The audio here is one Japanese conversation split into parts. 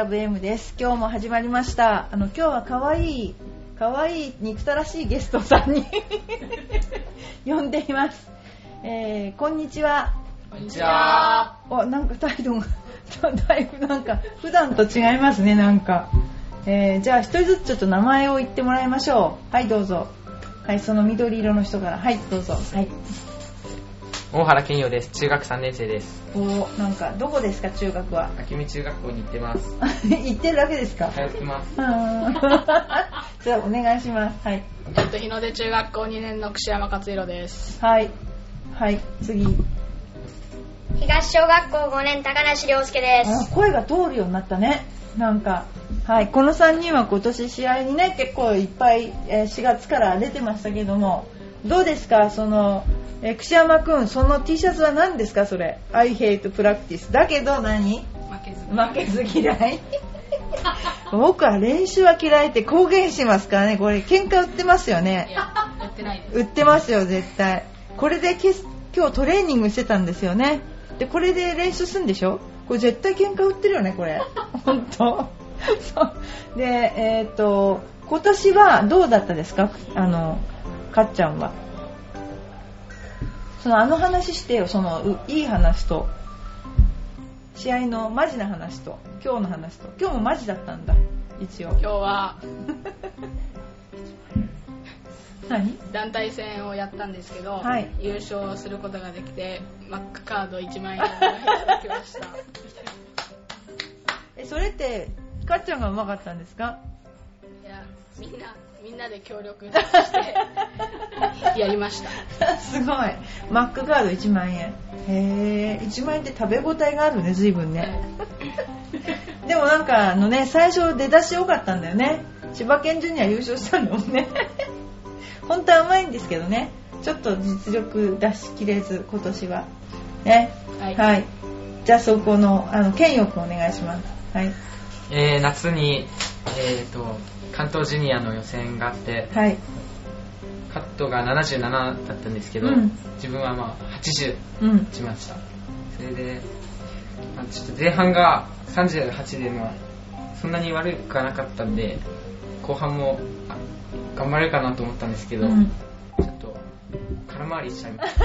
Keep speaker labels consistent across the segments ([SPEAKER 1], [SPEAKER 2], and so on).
[SPEAKER 1] ラブ M です。今日も始まりました。あの、今日は可愛い、可愛い憎たらしいゲストさんに 呼んでいます。えー、こんにちは。
[SPEAKER 2] こんにちは。
[SPEAKER 1] お、なんか態度が、だいぶなんか、普段と違いますね、なんか。えー、じゃあ一人ずつちょっと名前を言ってもらいましょう。はい、どうぞ。はい、その緑色の人から。はい、どうぞ。はい。
[SPEAKER 2] 大原健陽です。中学3年生です。
[SPEAKER 1] おなんか、どこですか、中学は？
[SPEAKER 2] 秋見中学校に行ってます。
[SPEAKER 1] 行ってるだけですか？
[SPEAKER 2] 通ってます。
[SPEAKER 1] じゃあ、お願いします。はい。
[SPEAKER 3] えっと、日の出中学校2年の串山勝弘です。
[SPEAKER 1] はい。はい、次。
[SPEAKER 4] 東小学校5年高梨良介です。
[SPEAKER 1] あ声が通るようになったね。なんか。はい、この3人は今年試合にね、結構いっぱい、えー4月から出てましたけども、どうですか？その、えー串山くん、その T シャツは何ですかそれ？I hate practice. だけど何？
[SPEAKER 3] 負けず
[SPEAKER 1] 負けず嫌い。僕は練習は嫌いって公言しますからね。これ喧嘩売ってますよね。
[SPEAKER 3] い。や、やってないです。
[SPEAKER 1] 売ってますよ絶対。これで今日トレーニングしてたんですよね。でこれで練習するんでしょ？これ絶対喧嘩売ってるよねこれ。本当。そう。でえっ、と今年はどうだったですか？あのかっちゃんはそのあの話してよそのういい話と試合のマジな話と今日の話と今日もマジだったんだ一応。
[SPEAKER 3] 今日は
[SPEAKER 1] 何？
[SPEAKER 3] 団体戦をやったんですけど、
[SPEAKER 1] はい。
[SPEAKER 3] 優勝することができて、マックカード1万円をいただきました。
[SPEAKER 1] えそれってかっちゃんがうまかったんですか？
[SPEAKER 3] みんな、みんなで協力して、やりました。
[SPEAKER 1] すごい。マックカード1万円。へえ1万円って食べ応えがあるね随分ね。でもなんかあのね最初出だし良かったんだよね。千葉県ジュニア優勝したんだもんね。本当は甘いんですけどね。ちょっと実力出しきれず今年は。ね。
[SPEAKER 3] はい。
[SPEAKER 1] じゃあそこのあの健陽くんお願いします。はい。
[SPEAKER 2] えー、夏に、えーと、関東ジュニアの予選があって、
[SPEAKER 1] はい
[SPEAKER 2] カットが77だったんですけど、
[SPEAKER 1] うん
[SPEAKER 2] 自分はまあ80
[SPEAKER 1] うん
[SPEAKER 2] しました。それで、まあちょっと前半が38で、まあ、そんなに悪くはなかったんで、後半もあ頑張れるかなと思ったんですけど、
[SPEAKER 1] うん
[SPEAKER 2] ちょっと空回りしちゃいました。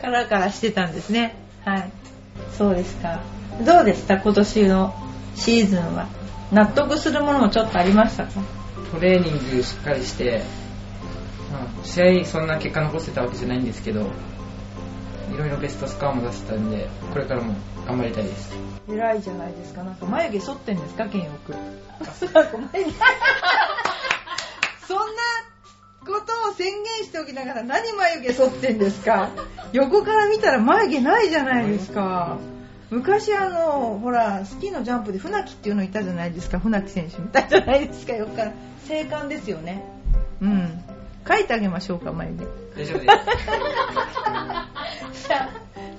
[SPEAKER 1] カラカラしてたんですね。はい。そうですか。どうでした？今年のシーズンは。納得するものもちょっとありましたか？
[SPEAKER 2] トレーニングしっかりして、まあ、試合そんな結果残せたわけじゃないんですけどいろいろベストスコアも出せたんでこれからも頑張りたいです
[SPEAKER 1] 偉いじゃないですか。なんか眉毛剃ってんですか健陽くん。なんか眉毛そんなことを宣言しておきながら何眉毛剃ってんですか？横から見たら眉毛ないじゃないですか。昔あの、ほら、スキーのジャンプで船木っていうのいたじゃないですか。船木選手みたいじゃないですか。横から。静観ですよね。うん。描いてあげましょうか、眉毛。
[SPEAKER 2] 大丈夫です
[SPEAKER 1] じゃあ、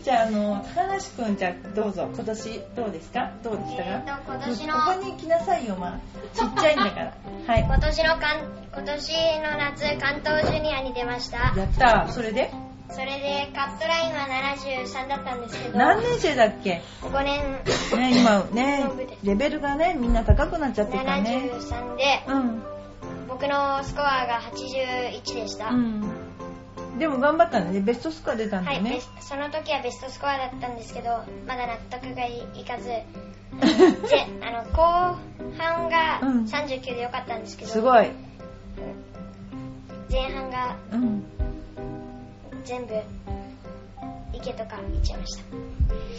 [SPEAKER 1] じゃあ、あの、高梨くん、じゃあ、どうぞ、今年、どうですか？どうでしたか、
[SPEAKER 4] えーと今年の
[SPEAKER 1] ここに来なさいよ、まあ。ちっちゃいんだから。はい。
[SPEAKER 4] 今年のかん今年の夏関東ジュニアに出ました。
[SPEAKER 1] やったそれで？
[SPEAKER 4] それでカットラインは73だったんですけど、
[SPEAKER 1] 何年生だっけ
[SPEAKER 4] ？5年
[SPEAKER 1] ね、今ね、レベルがね、みんな高くなっちゃってるからね。
[SPEAKER 4] 73で、
[SPEAKER 1] うん。
[SPEAKER 4] 僕のスコアが81でした。
[SPEAKER 1] うん。でも頑張ったんだね。ベストスコア出たんだ
[SPEAKER 4] はい、
[SPEAKER 1] よね
[SPEAKER 4] ベ。スその時はベストスコアだったんですけど、まだ納得がいかず、で、あの、後半が
[SPEAKER 1] うん
[SPEAKER 4] 39でよかったんですけど、
[SPEAKER 1] すごい。
[SPEAKER 4] 前半が
[SPEAKER 1] うん。
[SPEAKER 4] 全部、池とか行っちゃいました。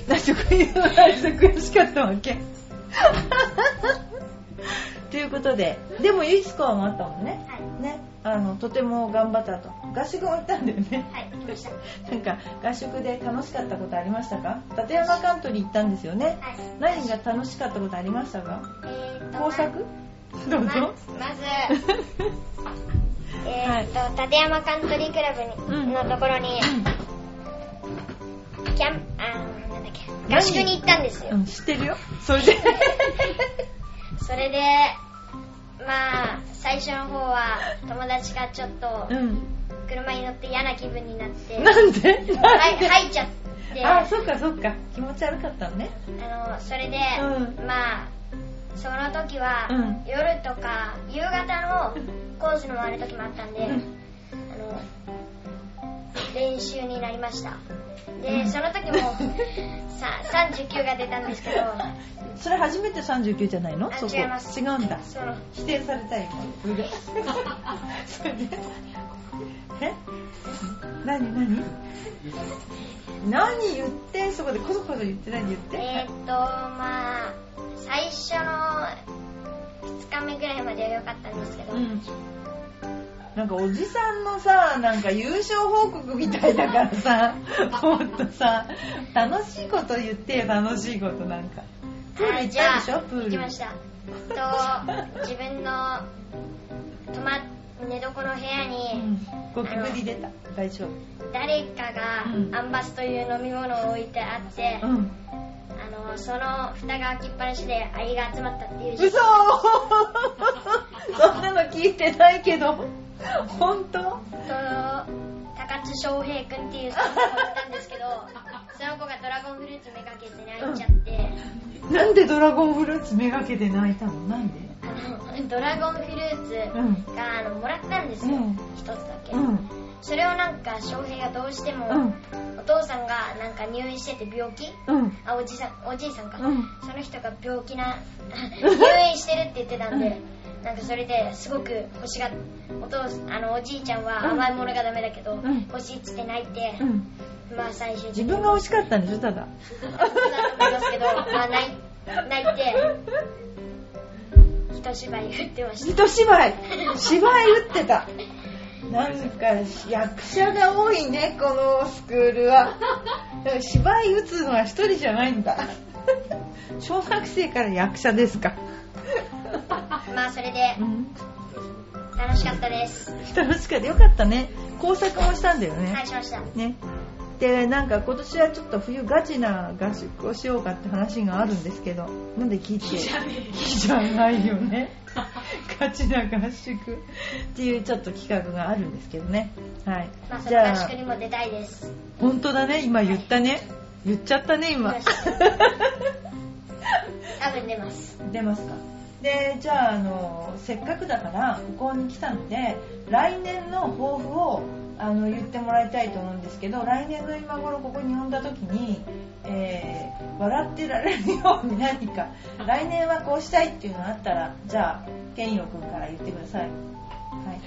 [SPEAKER 1] 納得いかないで悔しかったわけ。ということで、でもいいスコアもあったもんね。
[SPEAKER 4] はい。
[SPEAKER 1] ね。あの、とても頑張ったと。合宿も行ったんだよね。
[SPEAKER 4] はい、行きました。は
[SPEAKER 1] なんか、合宿で楽しかったことありましたか？立山カントリー行ったんですよね。
[SPEAKER 4] い。
[SPEAKER 1] 何が楽しかったことありましたか？
[SPEAKER 4] えーと、
[SPEAKER 1] 工作？どう
[SPEAKER 4] ま
[SPEAKER 1] ぞ。
[SPEAKER 4] まず、えーと、立山カントリークラブに、
[SPEAKER 1] うん
[SPEAKER 4] のところに、キャン、あーなんだっけ、合宿に行ったんですよ。
[SPEAKER 1] うん、知ってるよ。それで。
[SPEAKER 4] それで、まあ、最初の方は友達がちょっと
[SPEAKER 1] うん。
[SPEAKER 4] 車に乗って嫌な気分になって、
[SPEAKER 1] なんで？
[SPEAKER 4] はい、
[SPEAKER 1] なんで？
[SPEAKER 4] 入っちゃって
[SPEAKER 1] あそっかそっか気持ち悪かったのね
[SPEAKER 4] あのそれで、
[SPEAKER 1] うん
[SPEAKER 4] まあその時は、
[SPEAKER 1] うん
[SPEAKER 4] 夜とか夕方の コースの回る時もあったんで、
[SPEAKER 1] うん。
[SPEAKER 4] あの練習になりました。で、
[SPEAKER 1] うん。
[SPEAKER 4] その時も さ39が出たんですけど
[SPEAKER 1] それ初めて39じゃないの？
[SPEAKER 4] あ
[SPEAKER 1] そこ
[SPEAKER 4] 違います。
[SPEAKER 1] 違うんだ。
[SPEAKER 4] その
[SPEAKER 1] 否定されたい それで？え？何何？何言って？そこでコソコソ言って何言って？
[SPEAKER 4] えーっとまあ最初の2日目ぐらいまでは良かったんですけど、
[SPEAKER 1] うんなんかおじさんのさなんか優勝報告みたいだからさ もっとさ楽しいこと言ってよ楽しいことなんか。プール行ったんでしょ？プール。
[SPEAKER 4] 行きました。と自分の泊ま寝床の部屋
[SPEAKER 1] う
[SPEAKER 4] に
[SPEAKER 1] ん。ゴキブリ出た。大丈夫。
[SPEAKER 4] 誰か
[SPEAKER 1] うん。
[SPEAKER 4] がアンバスという飲み物を置いてあって、
[SPEAKER 1] うん。
[SPEAKER 4] あのその蓋が開きっぱなしでアリが集まったっていう
[SPEAKER 1] 嘘！そんなの聞いてないけど 本当？
[SPEAKER 4] と高津翔平君っていう人がいたんですけど その子がドラゴンフルーツめがけて泣いちゃって、
[SPEAKER 1] なんでドラゴンフルーツめがけて泣いたの？なんで？
[SPEAKER 4] ドラゴンフルーツ
[SPEAKER 1] うん
[SPEAKER 4] があのもらったんですよ、
[SPEAKER 1] うん。
[SPEAKER 4] 一つだけ、
[SPEAKER 1] うん。
[SPEAKER 4] それをなんか翔平がどうしても、
[SPEAKER 1] うん。
[SPEAKER 4] お父さんがなんか入院してて病気？
[SPEAKER 1] うん。
[SPEAKER 4] あおじさんおじいさんか、
[SPEAKER 1] うん。
[SPEAKER 4] その人が病気な 入院してるって言ってたんで、なんかそれですごく欲しがっお父あのおじいちゃんは
[SPEAKER 1] うん。
[SPEAKER 4] 甘いものがダメだけど、
[SPEAKER 1] ん。
[SPEAKER 4] 欲しいっつって泣いて、
[SPEAKER 1] うん。
[SPEAKER 4] まあ最終的
[SPEAKER 1] 自分が欲しかったんでしょただ。
[SPEAKER 4] だと思いますけど、まあ泣い泣いて一芝居振ってました。
[SPEAKER 1] 一芝居？芝居打ってた。なんか役者が多いねこのスクールは。だから芝居打つのは一人じゃないんだ。小学生から役者ですか、
[SPEAKER 4] まあそれで
[SPEAKER 1] うん、
[SPEAKER 4] 楽しかったです。
[SPEAKER 1] 楽しかった。よかったね。工作もしたんだよね、
[SPEAKER 4] はいしました。
[SPEAKER 1] ね。でなんか今年はちょっと冬ガチな合宿をしようかって話があるんですけどなんで聞いて？
[SPEAKER 3] いいじゃ
[SPEAKER 1] ないよね。ガチな合宿。っていうちょっと企画があるんですけどね。はい、
[SPEAKER 4] まあそ
[SPEAKER 1] じゃあ
[SPEAKER 4] の合宿にも出たいです。
[SPEAKER 1] 本当だね。今言ったね。言っちゃったね今。
[SPEAKER 4] 多分出ます。
[SPEAKER 1] 出ますかでじゃああのせっかくだからここに来たので来年の抱負をあの言ってもらいたいと思うんですけど来年の今頃ここに呼んだ時に、えー笑ってられるように何か来年はこうしたいっていうのがあったらじゃあ健陽君から言ってください、はい、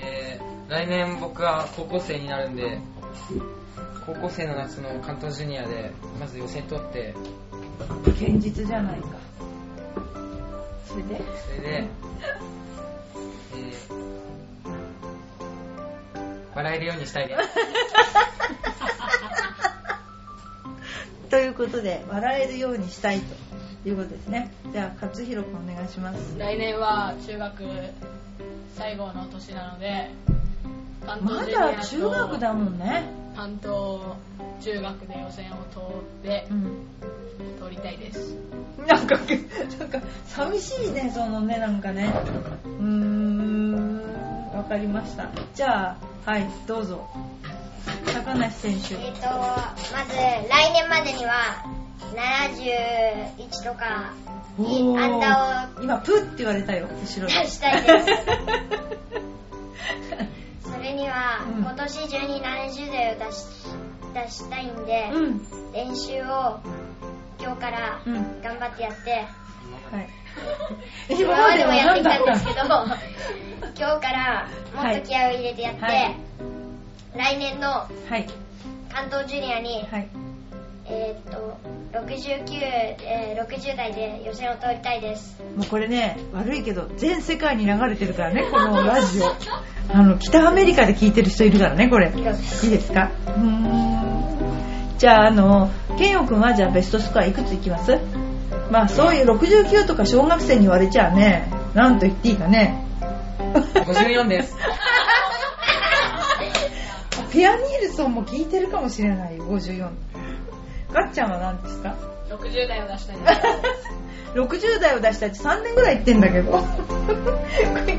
[SPEAKER 2] えー来年僕は高校生になるんで高校生の夏の関東ジュニアでまず予選取って
[SPEAKER 1] 現実じゃないかそれで。
[SPEAKER 2] それで、えー笑えるようにしたいです
[SPEAKER 1] ということで笑えるようにしたいということですね。じゃあ勝弘君お願いします。
[SPEAKER 3] 来年は中学最後の年なので関
[SPEAKER 1] まだ中学だもんね
[SPEAKER 3] 関東中学で予選を通って
[SPEAKER 1] うん
[SPEAKER 3] 通りたいです
[SPEAKER 1] なんか、なんか、寂しいね、そのね、なんかね。うーん、わかりました。じゃあ、はい、どうぞ。高梨選手。
[SPEAKER 4] えっ、とまず来年までには71とかにアンダーを
[SPEAKER 1] 今、プーって言われたよ、後ろで。
[SPEAKER 4] 出したいです には、
[SPEAKER 1] うん
[SPEAKER 4] 今年中に70台を出し出したいんで、
[SPEAKER 1] うん。
[SPEAKER 4] 練習を今日から
[SPEAKER 1] うん
[SPEAKER 4] 頑張ってやって、
[SPEAKER 1] はい。
[SPEAKER 4] 今までもやってきたんですけど
[SPEAKER 1] は
[SPEAKER 4] 今日からもっと気合を入れてやって、
[SPEAKER 1] はい
[SPEAKER 4] 来年の
[SPEAKER 1] い。
[SPEAKER 4] 関東ジュニアに、
[SPEAKER 1] はい。
[SPEAKER 4] えーっと69、えー60代で予選を通りたいです
[SPEAKER 1] もうこれね、悪いけど、全世界に流れてるからね、このラジオ。あの、北アメリカで聞いてる人いるからね、これ。いいですか？うーん。じゃあ、あの、ケンヨ君はじゃあベストスコアいくついきます？まあ、そういう69とか小学生に言われちゃあね、なんと言っていいかね。
[SPEAKER 2] 54です
[SPEAKER 1] ペアニールソンも聞いてるかもしれないよ、54。ガッちゃんは何ですか
[SPEAKER 3] ？60代を出したいです
[SPEAKER 1] 60代を出したって3年ぐらい言ってんだけど。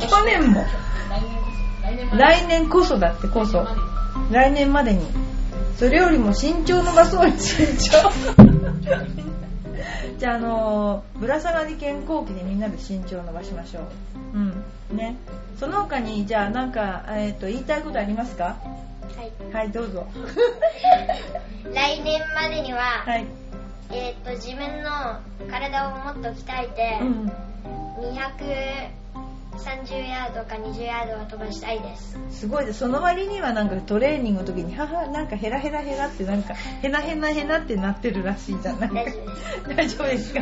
[SPEAKER 1] 去年も。
[SPEAKER 3] 来年
[SPEAKER 1] こそ。だってこそ。来年まで。に。それよりも身長伸ばそうよ身長。じゃああのーぶら下がり健康器でみんなで身長伸ばしましょう。うん。ね。その他にじゃあなんか、えー、と言いたいことありますか？
[SPEAKER 4] はい。
[SPEAKER 1] はいどうぞ。
[SPEAKER 4] 来年までには、
[SPEAKER 1] はい、
[SPEAKER 4] えーっと自分の体をもっと鍛えて、
[SPEAKER 1] うん、
[SPEAKER 4] 230ヤードか20ヤードは飛ばしたいです。
[SPEAKER 1] すごいです。その割にはなんかトレーニングの時に母なんかヘラヘラヘラってなんかヘナヘナヘナってなってるらしいじゃん。なんか
[SPEAKER 4] 大丈夫です。
[SPEAKER 1] 大丈夫ですか？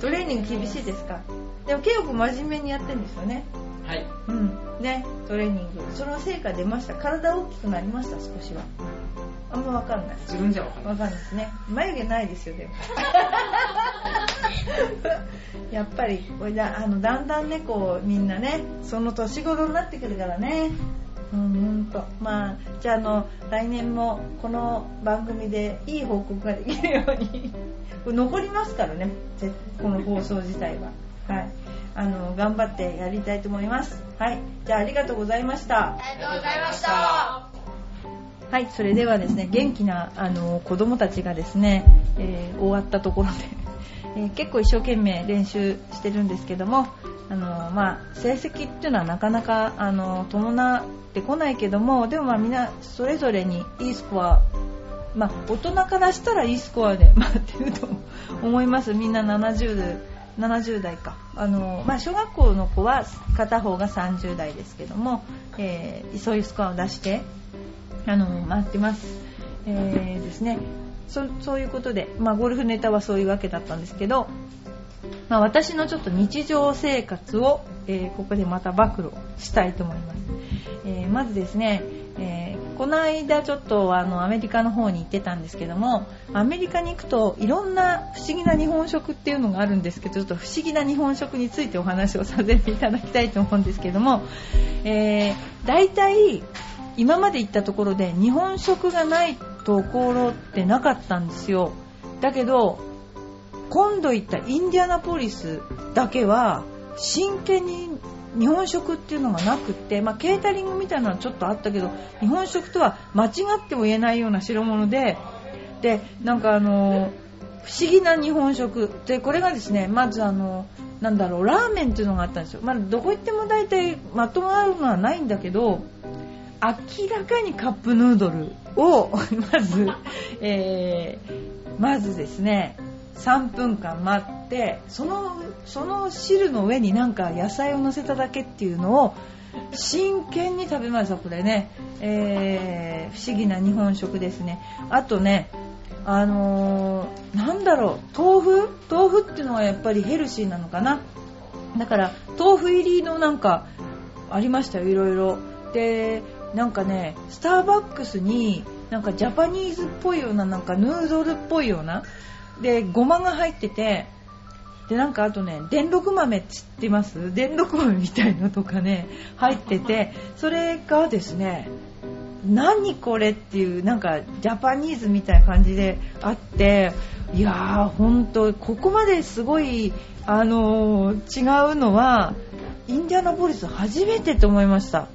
[SPEAKER 1] トレーニング厳しいですか？でもケイオ君真面目にやってるんですよね
[SPEAKER 2] はい。
[SPEAKER 1] うん。ねトレーニング。その成果出ました。体大きくなりました少しは。あんま分かんない。
[SPEAKER 2] 自分じゃわかんない。
[SPEAKER 1] わかんないですね。眉毛ないですよでも。やっぱりこれだあのだんだんねこうみんなねその年頃になってくるからね。うんと。まあじゃああの来年もこの番組でいい報告ができるように。残りますからね。ぜこの放送自体は。はいあの頑張ってやりたいと思います。はい。じゃあありがとうございました。
[SPEAKER 4] ありがとうございました。
[SPEAKER 1] はい、それではですね、元気なあの子供たちがですね、えー終わったところで、えー結構一生懸命練習してるんですけども、あのまあ、成績っていうのはなかなかあの伴ってこないけども、でもまあみんなそれぞれにいいスコア、まあ、大人からしたらいいスコアで回ってると思います。みんな70 70代か。あの、まあ、小学校の子は片方が30代ですけども、えーそういうスコアを出してあの回ってます、えーですね。そそういうことで、まあ、ゴルフネタはそういうわけだったんですけど、まあ、私のちょっと日常生活を、えーここでまた暴露したいと思います、えーまずですね、えーこの間ちょっとあのアメリカの方に行ってたんですけどもアメリカに行くといろんな不思議な日本食っていうのがあるんですけどちょっと不思議な日本食についてお話をさせていただきたいと思うんですけども、えー、大体今まで行ったところで日本食がないところってなかったんですよ。だけど今度行ったインディアナポリスだけは真剣に日本食っていうのがなくって、まあ、ケータリングみたいなのはちょっとあったけど日本食とは間違っても言えないような代物ででなんかあの不思議な日本食。でこれがですねまずあのなんだろうラーメンっていうのがあったんですよ、まあ、どこ行っても大体まとまるのはないんだけど明らかにカップヌードルを まず、えーまずですね3分間待ってそのその汁の上になんか野菜を乗せただけっていうのを真剣に食べましたこれね、えー不思議な日本食ですね。あとねあのーなんだろう。豆腐？豆腐っていうのはやっぱりヘルシーなのかな。だから豆腐入りのなんかありましたよ。いろいろでなんかねスターバックスになんかジャパニーズっぽいようななんかヌードルっぽいようなでごまが入っててでなんかあとね電録豆って知ってます？電録豆みたいのとかね入っててそれがですね何これっていうなんかジャパニーズみたいな感じであっていやー本当ここまですごいあのー違うのはインディアナポリス初めてと思いました。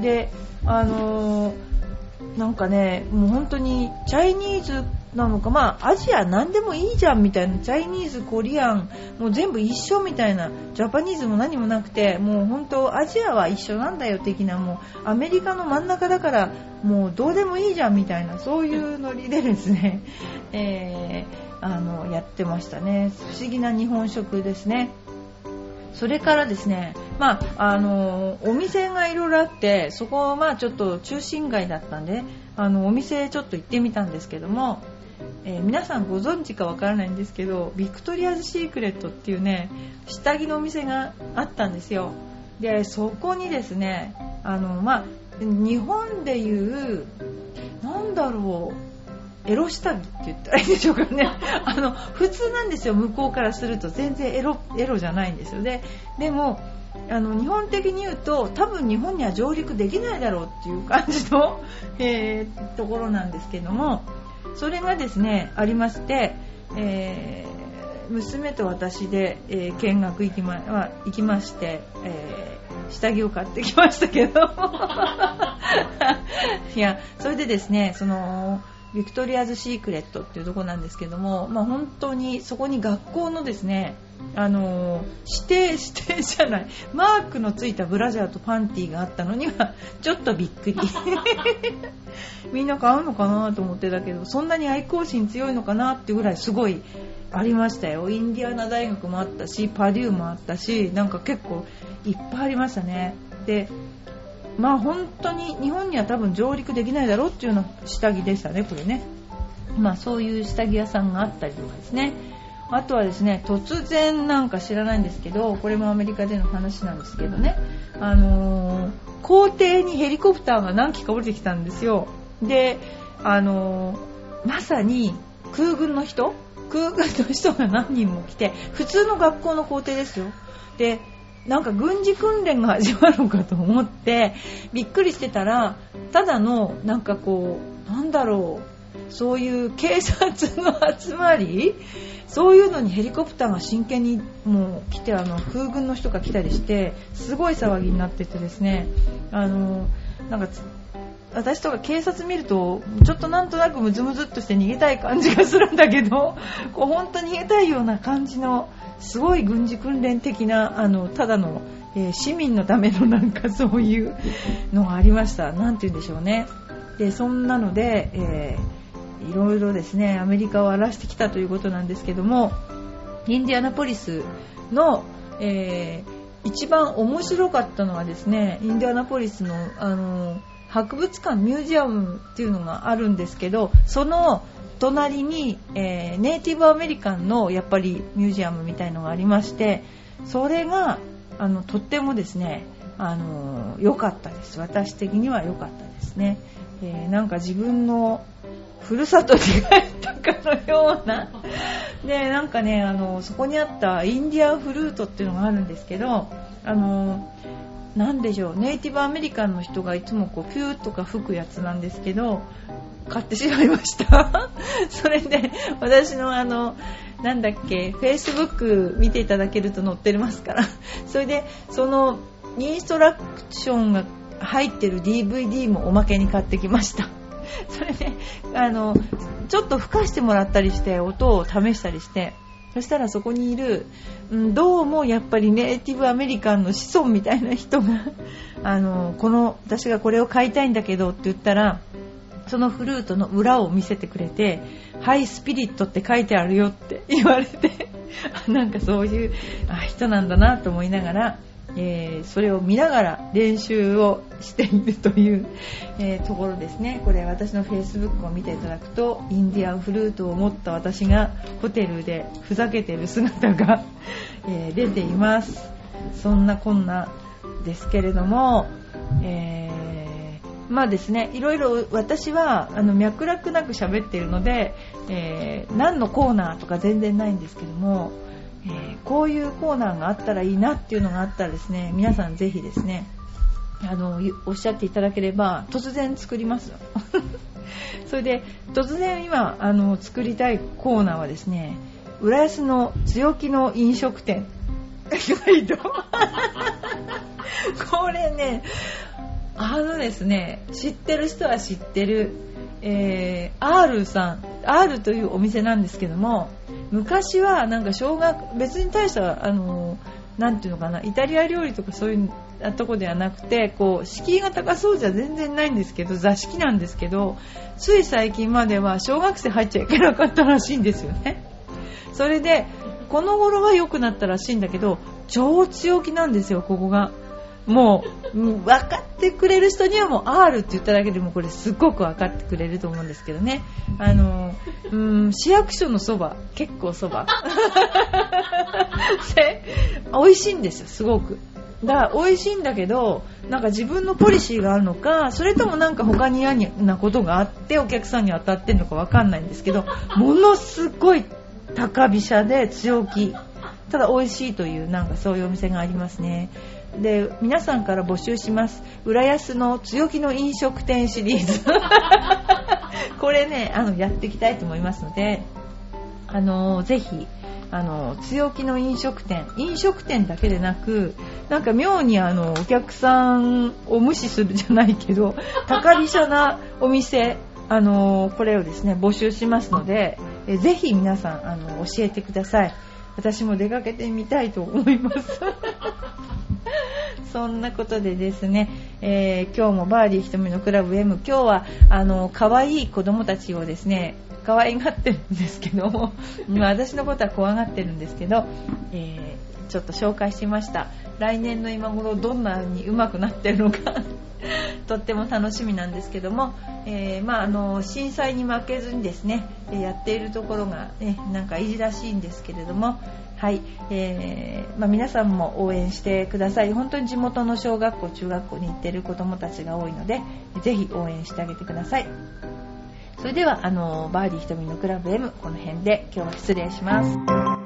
[SPEAKER 1] であのーなんかねもう本当にチャイニーズなのかまあアジア何でもいいじゃんみたいなチャイニーズコリアンもう全部一緒みたいなジャパニーズも何もなくてもう本当アジアは一緒なんだよ的なもうアメリカの真ん中だからもうどうでもいいじゃんみたいなそういうノリでですね、えーあのやってましたね。不思議な日本食ですね。それからですね、まあ、あのお店がいろいろあってそこはまあちょっと中心街だったんであのお店ちょっと行ってみたんですけども、えー皆さんご存知かわからないんですけどビクトリアズ・シークレットっていうね下着のお店があったんですよ。でそこにですねあの、まあ、日本でいうなんだろうエロ下着って言ったらいいんでしょうかね。あの普通なんですよ向こうからすると。全然エロエロじゃないんですよ。ねでもあの日本的に言うと多分日本には上陸できないだろうっていう感じの、えーところなんですけども。それがですねありまして、えー娘と私で、えー見学行きま,、まあ行きまして、えー下着を買ってきましたけど いやそれでですねそのビクトリアズ・シークレットっていうとこなんですけども、まあ、本当にそこに学校のですねあの指定 指定じゃないマークのついたブラジャーとパンティーがあったのにはちょっとびっくり。みんな買うのかなと思ってたけどそんなに愛校心強いのかなっていうぐらいすごいありましたよ。インディアナ大学もあったしパデューもあったしなんか結構いっぱいありましたね。でまあ本当に日本には多分上陸できないだろうっていうような下着でしたねこれね。まあそういう下着屋さんがあったりとかですね。あとはですね突然なんか知らないんですけどこれもアメリカでの話なんですけどね。あのー、校庭にヘリコプターが何機か降りてきたんですよ。であのー、まさに空軍の人？空軍の人が何人も来て普通の学校の校庭ですよ。でなんか軍事訓練が始まるのかと思ってびっくりしてたらただのなんかこうなんだろうそういう警察の集まりそういうのにヘリコプターが真剣にもう来てあの空軍の人が来たりしてすごい騒ぎになっててですねあのなんか私とか警察見るとちょっとなんとなくムズムズっとして逃げたい感じがするんだけどこう本当に逃げたいような感じのすごい軍事訓練的なあのただの、えー、市民のためのなんかそういうのがありました。なんて言うんでしょうね。でそんなので、えー、いろいろですねアメリカを荒らしてきたということなんですけどもインディアナポリスの、えー、一番面白かったのはですねインディアナポリスのあの博物館ミュージアムっていうのがあるんですけどその隣に、えー、ネイティブアメリカンのやっぱりミュージアムみたいのがありましてそれがあのとってもですねあの良かったです。私的には良かったですね、えー、なんか自分のふるさとに帰ったかのような。でなんかねあのそこにあったインディアンフルートっていうのがあるんですけどあの何でしょう。ネイティブアメリカンの人がいつもこうピューとか吹くやつなんですけど買ってしまいました。それで私のあのなんだっけ Facebook 見ていただけると載ってますから。それでそのインストラクションが入ってる DVD もおまけに買ってきました。それであのちょっと吹かしてもらったりして音を試したりして。そしたらそこにいる、うん、どうもやっぱりネイティブアメリカンの子孫みたいな人が あのこの私がこれを買いたいんだけどって言ったらそのフルートの裏を見せてくれて「ハイスピリット」って書いてあるよって言われて なんかそういうあ人なんだなと思いながら、えー、それを見ながら練習をしているという、えー、ところですね。これ私の Facebook を見ていただくとインディアンフルートを持った私がホテルでふざけてる姿が、え、出ています。そんなこんなですけれども、えまあですね、いろいろ私はあの脈絡なく喋っているので、えー、何のコーナーとか全然ないんですけども、えー、こういうコーナーがあったらいいなっていうのがあったらですね、皆さんぜひですね、あのおっしゃっていただければ突然作ります それで突然今あの作りたいコーナーはですね浦安の強気の飲食店。これねあのですね、知ってる人は知ってる、えー、R さん、R というお店なんですけども、昔はなんか小学、別に大した、あの、なんていうのかな、イタリア料理とかそういうとこではなくて、こう、敷居が高そうじゃ全然ないんですけど、座敷なんですけど、つい最近までは小学生入っちゃいけなかったらしいんですよね。それで、この頃は良くなったらしいんだけど、超強気なんですよ、ここが。もう、分かってくれる人にはもう R って言っただけでもこれすごく分かってくれると思うんですけどね。あの、うん、市役所のそば、結構そば。美味しいんですよ、すごく。だ美味しいんだけど、なんか自分のポリシーがあるのか、それともなんか他に嫌なことがあってお客さんに当たってるのかわかんないんですけど、ものすごい高飛車で強気。ただ美味しいというなんかそういうお店がありますね。で皆さんから募集します。浦安の強気の飲食店シリーズ。これねあのやっていきたいと思いますのであのぜひあの強気の飲食店。飲食店だけでなくなんか妙にあのお客さんを無視するじゃないけど高飛車なお店あのこれをですね募集しますので、えぜひ皆さんあの教えてください。私も出かけてみたいと思います そんなことでですね、えー今日もバーディー瞳のクラブ M 今日はあの可愛い子供たちをですね可愛がってるんですけども まあ私のことは怖がってるんですけど、えーちょっと紹介しました。来年の今頃どんなに上手くなってるのか とっても楽しみなんですけども、えーまあ、あの震災に負けずにですねえーやっているところが、ね、なんかいいらしいんですけれども、はいえーまあ、皆さんも応援してください。本当に地元の小学校中学校に行ってる子どもたちが多いのでぜひ応援してあげてください。それではあのバーディー瞳のクラブ M この辺で今日は失礼します。